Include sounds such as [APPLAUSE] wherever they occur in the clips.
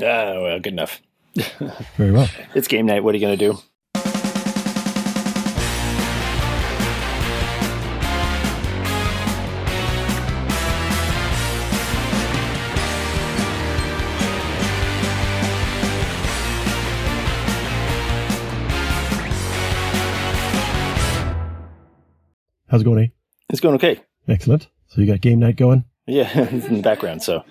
Ah, well, good enough. [LAUGHS] Very well. It's game night. What are you going to do? How's it going, eh? It's going okay. Excellent. So you got game night going? Yeah, [LAUGHS] it's in the background, so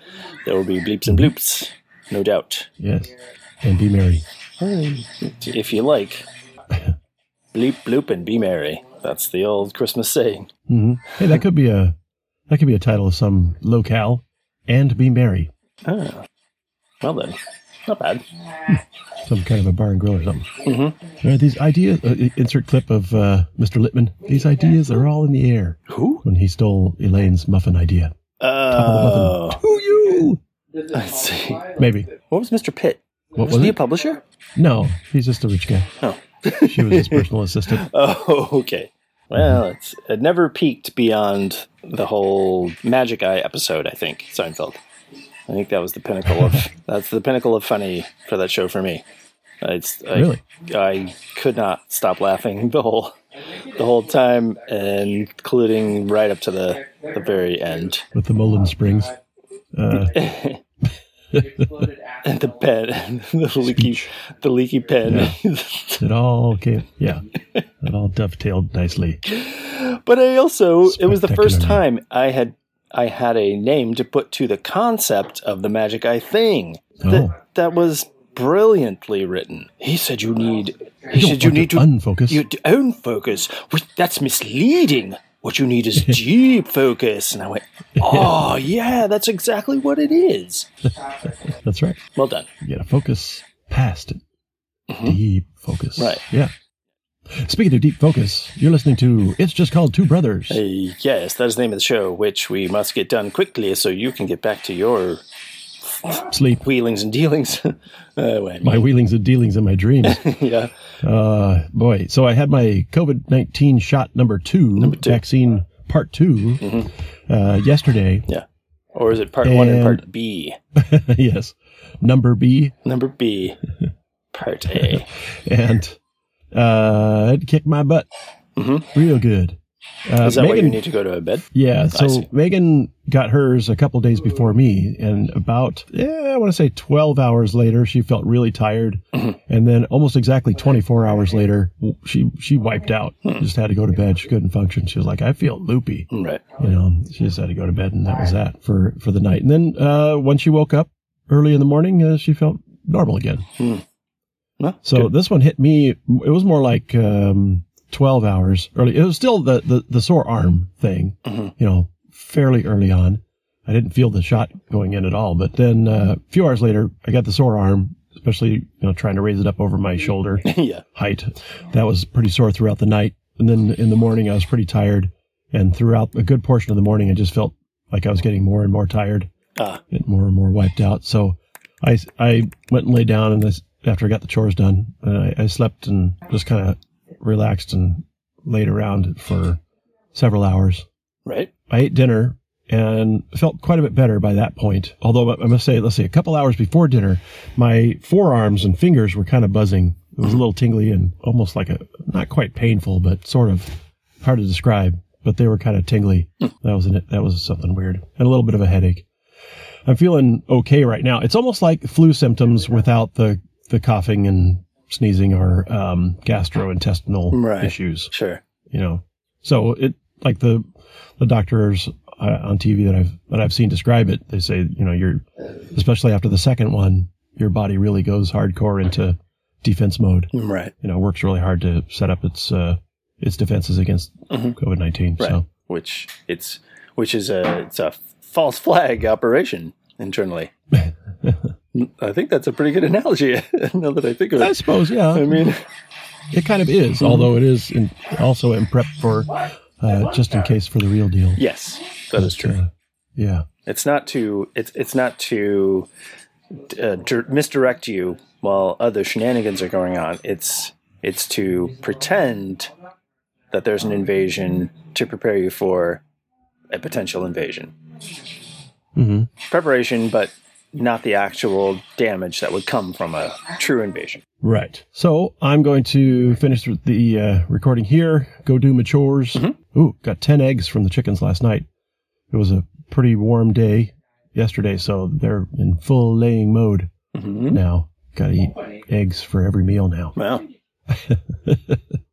there will be bleeps and bloops, no doubt. Yes. And be merry. If you like. Bleep, bloop, and be merry. That's the old Christmas saying. hmm Hey, that could be a that could be a title of some locale. And be merry. Ah. Well then, not bad. Some kind of a bar and grill or something. Mm-hmm. Uh, these ideas. Uh, insert clip of uh, Mr. Lippman. These ideas are all in the air. Who? When he stole Elaine's muffin idea. Oh. I see. Maybe. What was Mr. Pitt? What was was he a publisher? No, he's just a rich guy. Oh. [LAUGHS] She was his [LAUGHS] personal assistant. Oh, okay. Well, it's it never peaked beyond the whole Magic Eye episode. I think Seinfeld. I think that was the pinnacle of [LAUGHS] that's the pinnacle of funny for that show for me. It's I, Really? I could not stop laughing the whole the whole time, including right up to the the very end. with the Mullen Springs. Uh, And the pen, [LAUGHS] the leaky, the leaky pen. [LAUGHS] it all came, yeah, it all dovetailed nicely. But I also it was the first time I had I had a name to put to the concept of the magic eye thing. Oh. That Oh. that was brilliantly written. He said you need he You said you need to unfocus. you own focus. That's misleading. What you need is [LAUGHS] deep focus. And I went, Oh yeah, that's exactly what it is. That's right. Well done. You got to focus past it. Deep focus. Right. Yeah. Speaking of deep focus, you're listening to It's Just Called Two Brothers. Uh, yes, that is the name of the show, which we must get done quickly so you can get back to your [LAUGHS] Sleep. wheelings and dealings. [LAUGHS] uh, My wheelings and dealings in my dreams. [LAUGHS] yeah. uh, boy. So I had my COVID 19 shot number two, two. vaccine part 2 uh, yesterday. Yeah. Or is it part one and And- part B? yes. Number B. Number B, part A. And uh, it kicked my butt Mhm. real good. Uh, Is that why you need to go to bed? Yeah, so. Megan got hers a couple days before me, and about yeah, I want to say twelve hours later, she felt really tired, Mm-hmm. and then almost exactly twenty four hours later, she she wiped out. Hmm. Just had to go to bed. She couldn't function. She was like, "I feel loopy," Right. you know. She just had to go to bed, and that was that for for the night. And then uh, when she woke up early in the morning, uh, she felt normal again. Well, So good. this one hit me. It was more like um, twelve hours early. It was still the the, the sore arm thing, Mhm. you know, fairly early on. I didn't feel the shot going in at all. But then uh, a few hours later, I got the sore arm, especially you know trying to raise it up over my shoulder [LAUGHS] yeah. height. That was pretty sore throughout the night. And then in the morning, I was pretty tired. And throughout a good portion of the morning, I just felt like I was getting more and more tired Ah, get more and more wiped out. So I, I went and lay down and this, after I got the chores done, uh, I, I slept and just kind of relaxed and laid around for several hours. right. I ate dinner and felt quite a bit better by that point. Although I must say, let's see, a couple hours before dinner, my forearms and fingers were kind of buzzing. It was a little tingly and almost like a, not quite painful, but sort of hard to describe, but they were kind of tingly. That was an, that was something weird and a little bit of a headache. I'm feeling okay right now. It's almost like flu symptoms without the, the coughing and sneezing or, um, gastrointestinal Right. issues Sure. you know. So it like the the doctors uh, on TV that I've that I've seen describe it. They say you know you're especially after the second one, your body really goes hardcore into defense mode. Right. You know, works really hard to set up its uh, its defenses against Mhm. COVID nineteen. Right. So Which it's which is a it's a false flag operation internally. [LAUGHS] I think that's a pretty good analogy. [LAUGHS] now that I think of it, I suppose yeah, I mean, it kind of is. Although it is in, also in prep for uh, just in case for the real deal. yes, that is true. Uh, yeah. It's not to it's it's not to uh, dir- misdirect you while other shenanigans are going on. It's it's to pretend that there's an invasion to prepare you for a potential invasion. hmm Preparation, but not the actual damage that would come from a true invasion. Right. So I'm going to finish the uh, recording here, go do my chores. Ooh, got 10 eggs from the chickens last night. It was a pretty warm day yesterday, so they're in full laying mode Mm-hmm. now. Got to eat eggs for every meal now Well, [LAUGHS]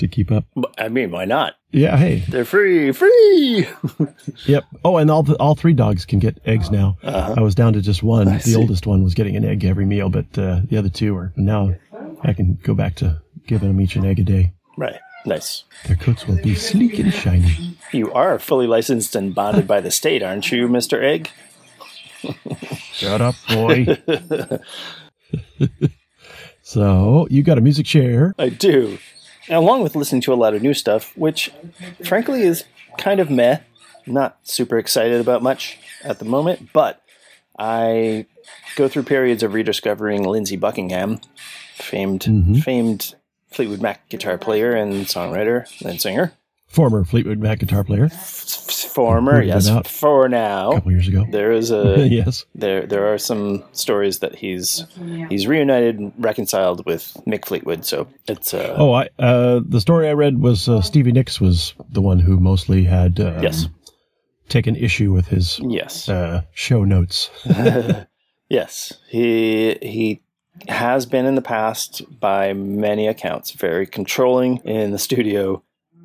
to keep up. I mean, why not? Yeah, hey. They're free, free. [LAUGHS] Yep. Oh, and all the, all three dogs can get eggs now. Uh-huh. I was down to just one. the see. oldest one was getting an egg every meal, but uh, the other two are now. I can go back to giving them each an egg a day. right. Nice. Their coats will be sleek and shiny. You are fully licensed and bonded by the state, aren't you, Mr. Egg? [LAUGHS] Shut up, boy. [LAUGHS] so you got a music chair. I do. Along with listening to a lot of new stuff, which frankly is kind of meh. Not super excited about much at the moment, but I go through periods of rediscovering Lindsey Buckingham, famed mm-hmm. famed Fleetwood Mac guitar player and songwriter and singer. Former Fleetwood Mac guitar player Former, Recorded yes, out. for now. couple years ago. There is a [LAUGHS] yes. there there are some stories that he's he's reunited and reconciled with Mick Fleetwood, so it's uh Oh, I uh, the story I read was uh, Stevie Nicks was the one who mostly had um, Yes. taken issue with his yes. uh, show notes. [LAUGHS] Yes, he he has been in the past by many accounts very controlling in the studio,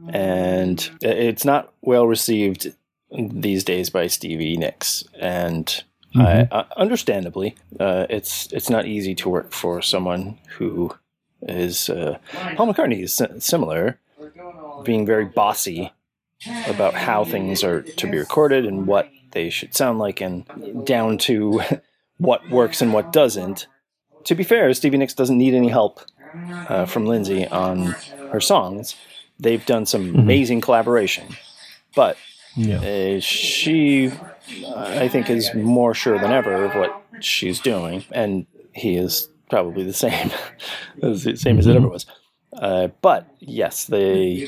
and it's not well received these days by Stevie Nicks, and I, uh, understandably, uh, it's it's not easy to work for someone who is uh, Paul McCartney is similar, being very bossy about how things are to be recorded and what they should sound like, and down to [LAUGHS] what works and what doesn't. To be fair, Stevie Nicks doesn't need any help uh, from Lindsey on her songs. They've done some amazing collaboration, but Yeah. uh, she, I think, is more sure than ever of what she's doing, and he is probably the same, as [LAUGHS] the same as it ever was. Uh, but yes, they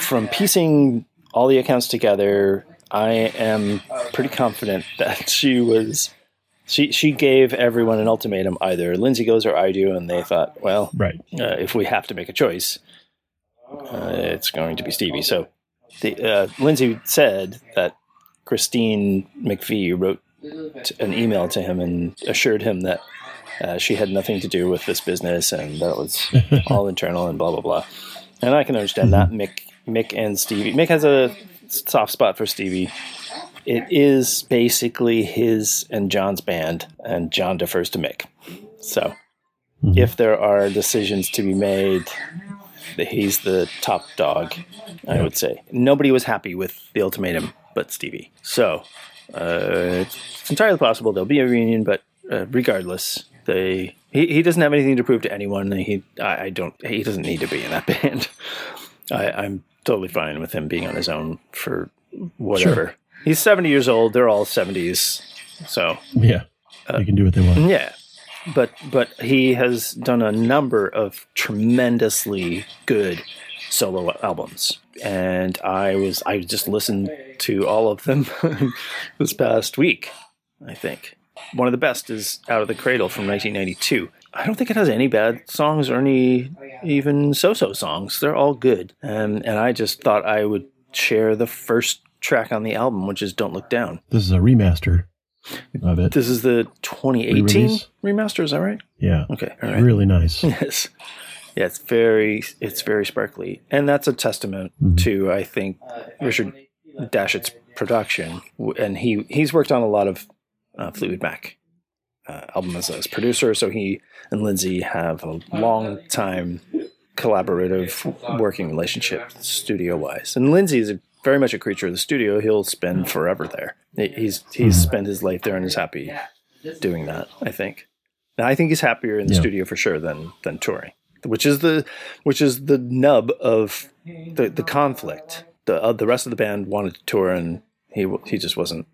from piecing all the accounts together, I am pretty confident [LAUGHS] that she was. She, she gave everyone an ultimatum either Lindsey goes or I do, and they thought, well, Right. uh, if we have to make a choice, uh, it's going to be Stevie. So, the, uh, Lindsey said that Christine McVie wrote an email to him and assured him that uh, she had nothing to do with this business and that it was [LAUGHS] all internal and blah blah blah. And I can understand that Mick, Mick and Stevie. Mick has a soft spot for Stevie. It is basically his and John's band, and John defers to Mick. So, if there are decisions to be made, he's the top dog, I would say. Nobody was happy with the ultimatum but Stevie. So, uh, it's entirely possible there'll be a reunion, but uh, regardless, they he, he doesn't have anything to prove to anyone. He I, I don't he doesn't need to be in that [LAUGHS] band. I, I'm totally fine with him being on his own for whatever. Sure. He's 70 years old. They're all 70s. So, Yeah. they can do what they want. yeah. But but he has done a number of tremendously good solo albums. And I was I just listened to all of them [LAUGHS] this past week, I think. One of the best is Out of the Cradle from 1992. I don't think it has any bad songs or any even so-so songs. They're all good. Um, and I just thought I would share the first track on the album, which is Don't Look Down. This is a remaster of it. This is the 2018 Re-release? remaster, is that right? Yeah. Okay, all right. Really nice. [LAUGHS] Yes. Yeah, it's very it's very sparkly. And that's a testament to I think Richard Dashut's production. And he he's worked on a lot of uh, Fleetwood Mac uh, album as, as producer, so he and Lindsey have a long time collaborative working relationship studio wise. And Lindsey is a, very much a creature of the studio. He'll spend forever there. He's he's spent his life there and is happy doing that, I think. And I think he's happier in the Yeah. studio for sure than than touring, which is the which is the nub of the the conflict. The uh, the rest of the band wanted to tour, and he he just wasn't.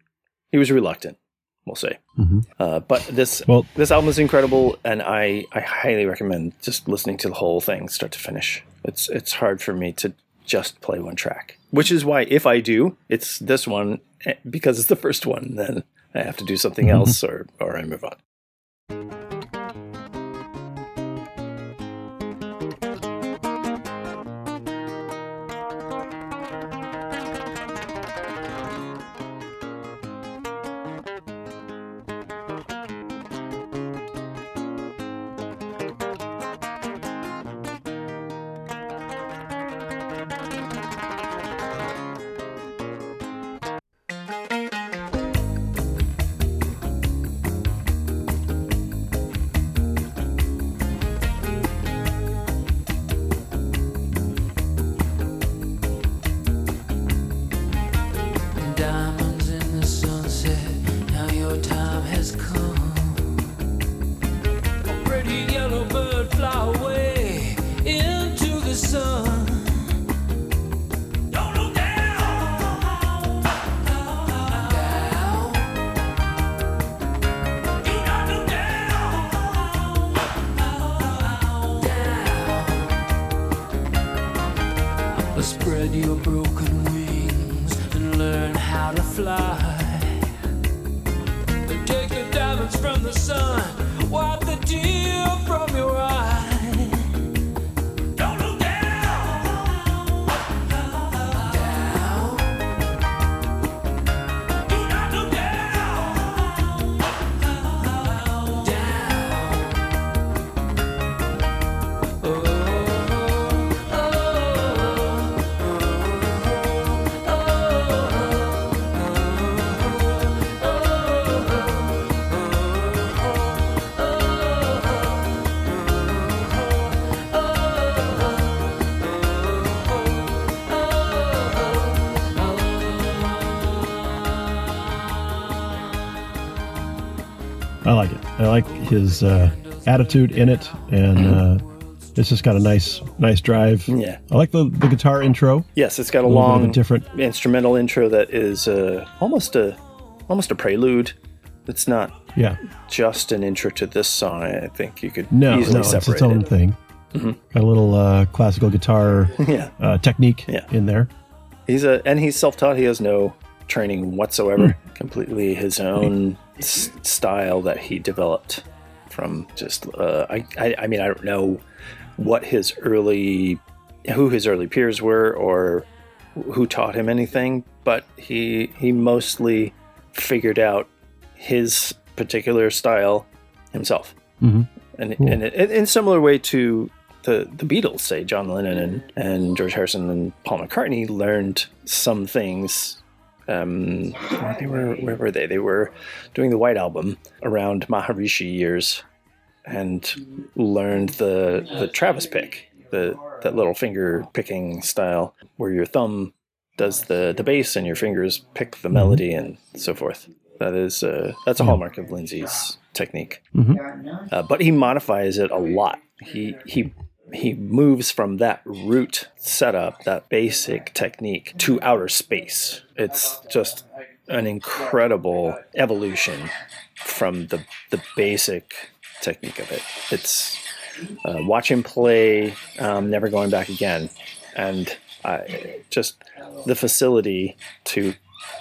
He was reluctant. We'll say. Mhm. Uh, but this Well, this album is incredible, and I I highly recommend just listening to the whole thing, start to finish. It's it's hard for me to just play one track, which is why if I do, it's this one eh, because it's the first one. Then I have to do something [LAUGHS] else, or or I move on. I like it. I like his uh, attitude in it, and uh, it's just got a nice, nice drive. Yeah. I like the, the guitar intro. Yes, it's got a, little bit of a long, different- instrumental intro that is uh, almost a almost a prelude. It's not Yeah. just an intro to this song. I think you could No, easily no, it's separate its own it. Mm-hmm. thing. Got a little uh, classical guitar [LAUGHS] Yeah, uh, technique Yeah. in there. he's a and he's self-taught. He has no training whatsoever. Completely his own s- style that he developed from just. Uh, I, I I mean I don't know what his early who his early peers were or who taught him anything, but he he mostly figured out his particular style himself. Mhm. And Cool. and in in similar way to the the Beatles, say John Lennon and, and George Harrison and Paul McCartney learned some things. Um, they were where were they? They were doing the White Album around Maharishi years, and learned the the Travis pick, the that little finger picking style, where your thumb does the the bass and your fingers pick the melody and so forth. That is uh, that's a hallmark of Lindsey's technique. Uh, but he modifies it a lot. He he he moves from that root setup, that basic technique, to outer space. It's just an incredible evolution from the the basic technique of it. It's uh, watch him play, um, never going back again, and just the facility to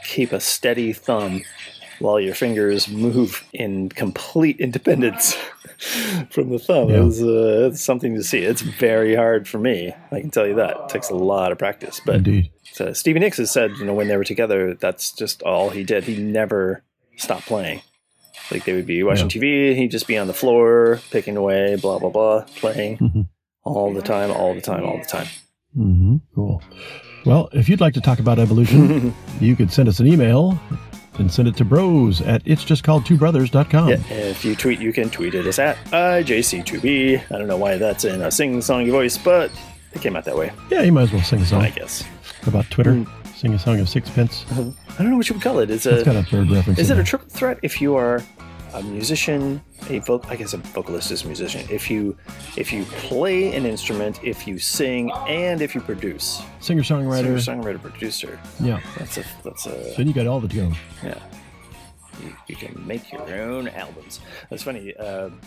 keep a steady thumb while your fingers move in complete independence [LAUGHS] from the thumb Yeah. is uh, it's something to see. It's very hard for me. I can tell you that. It takes a lot of practice. But Indeed. so Stevie Nicks has said, you know, when they were together, that's just all he did. He never stopped playing. Like they would be watching TV, he'd just be on the floor, picking away, blah blah blah, playing Mhm. all the time, all the time, all the time. hmm Cool. Well, if you'd like to talk about evolution, [LAUGHS] you could send us an email and send it to bros at it's just called two brothers.com. Yeah, if you tweet, you can tweet at us at IJC2B. I don't know why that's in a sing-songy voice, but it came out that way, Yeah, you might as well sing a song I guess. about Twitter. Mm. Sing a song of sixpence. I don't know what you would call it. It's It's got a a third reference. is it a triple threat if you are a musician, a voc I guess a vocalist is a musician. If you if you play an instrument, if you sing, and if you produce, singer songwriter? singer, songwriter, producer. Yeah. That's a that's a Then you got all the go. yeah. You, you can make your own albums. That's funny. Um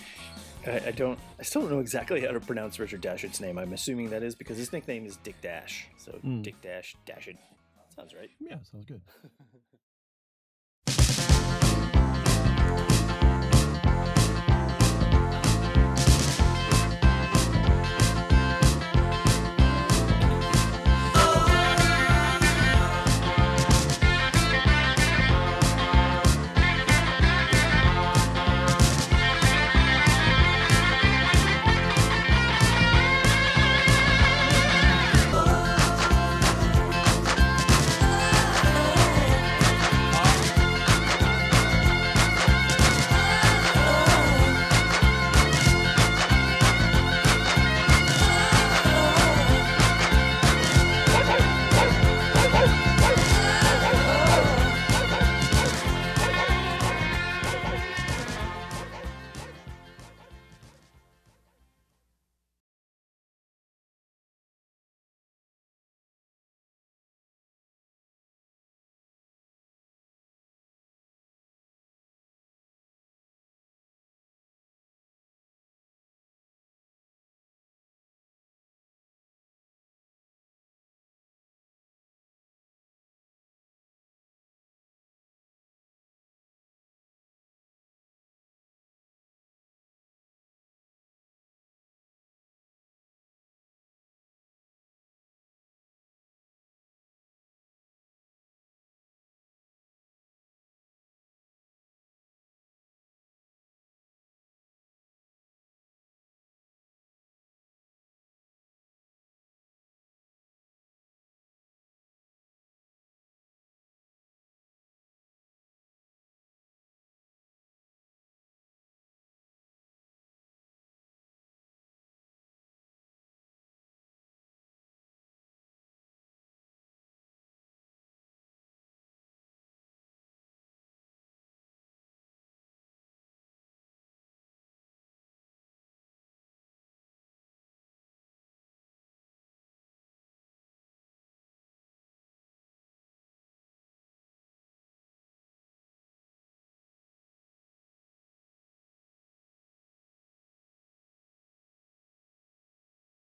I, I don't. I still don't know exactly how to pronounce Richard Dashwood's name. I'm assuming that is because his nickname is Dick Dash. So Dick Dash Dashwood sounds right. Yeah, sounds good. [LAUGHS]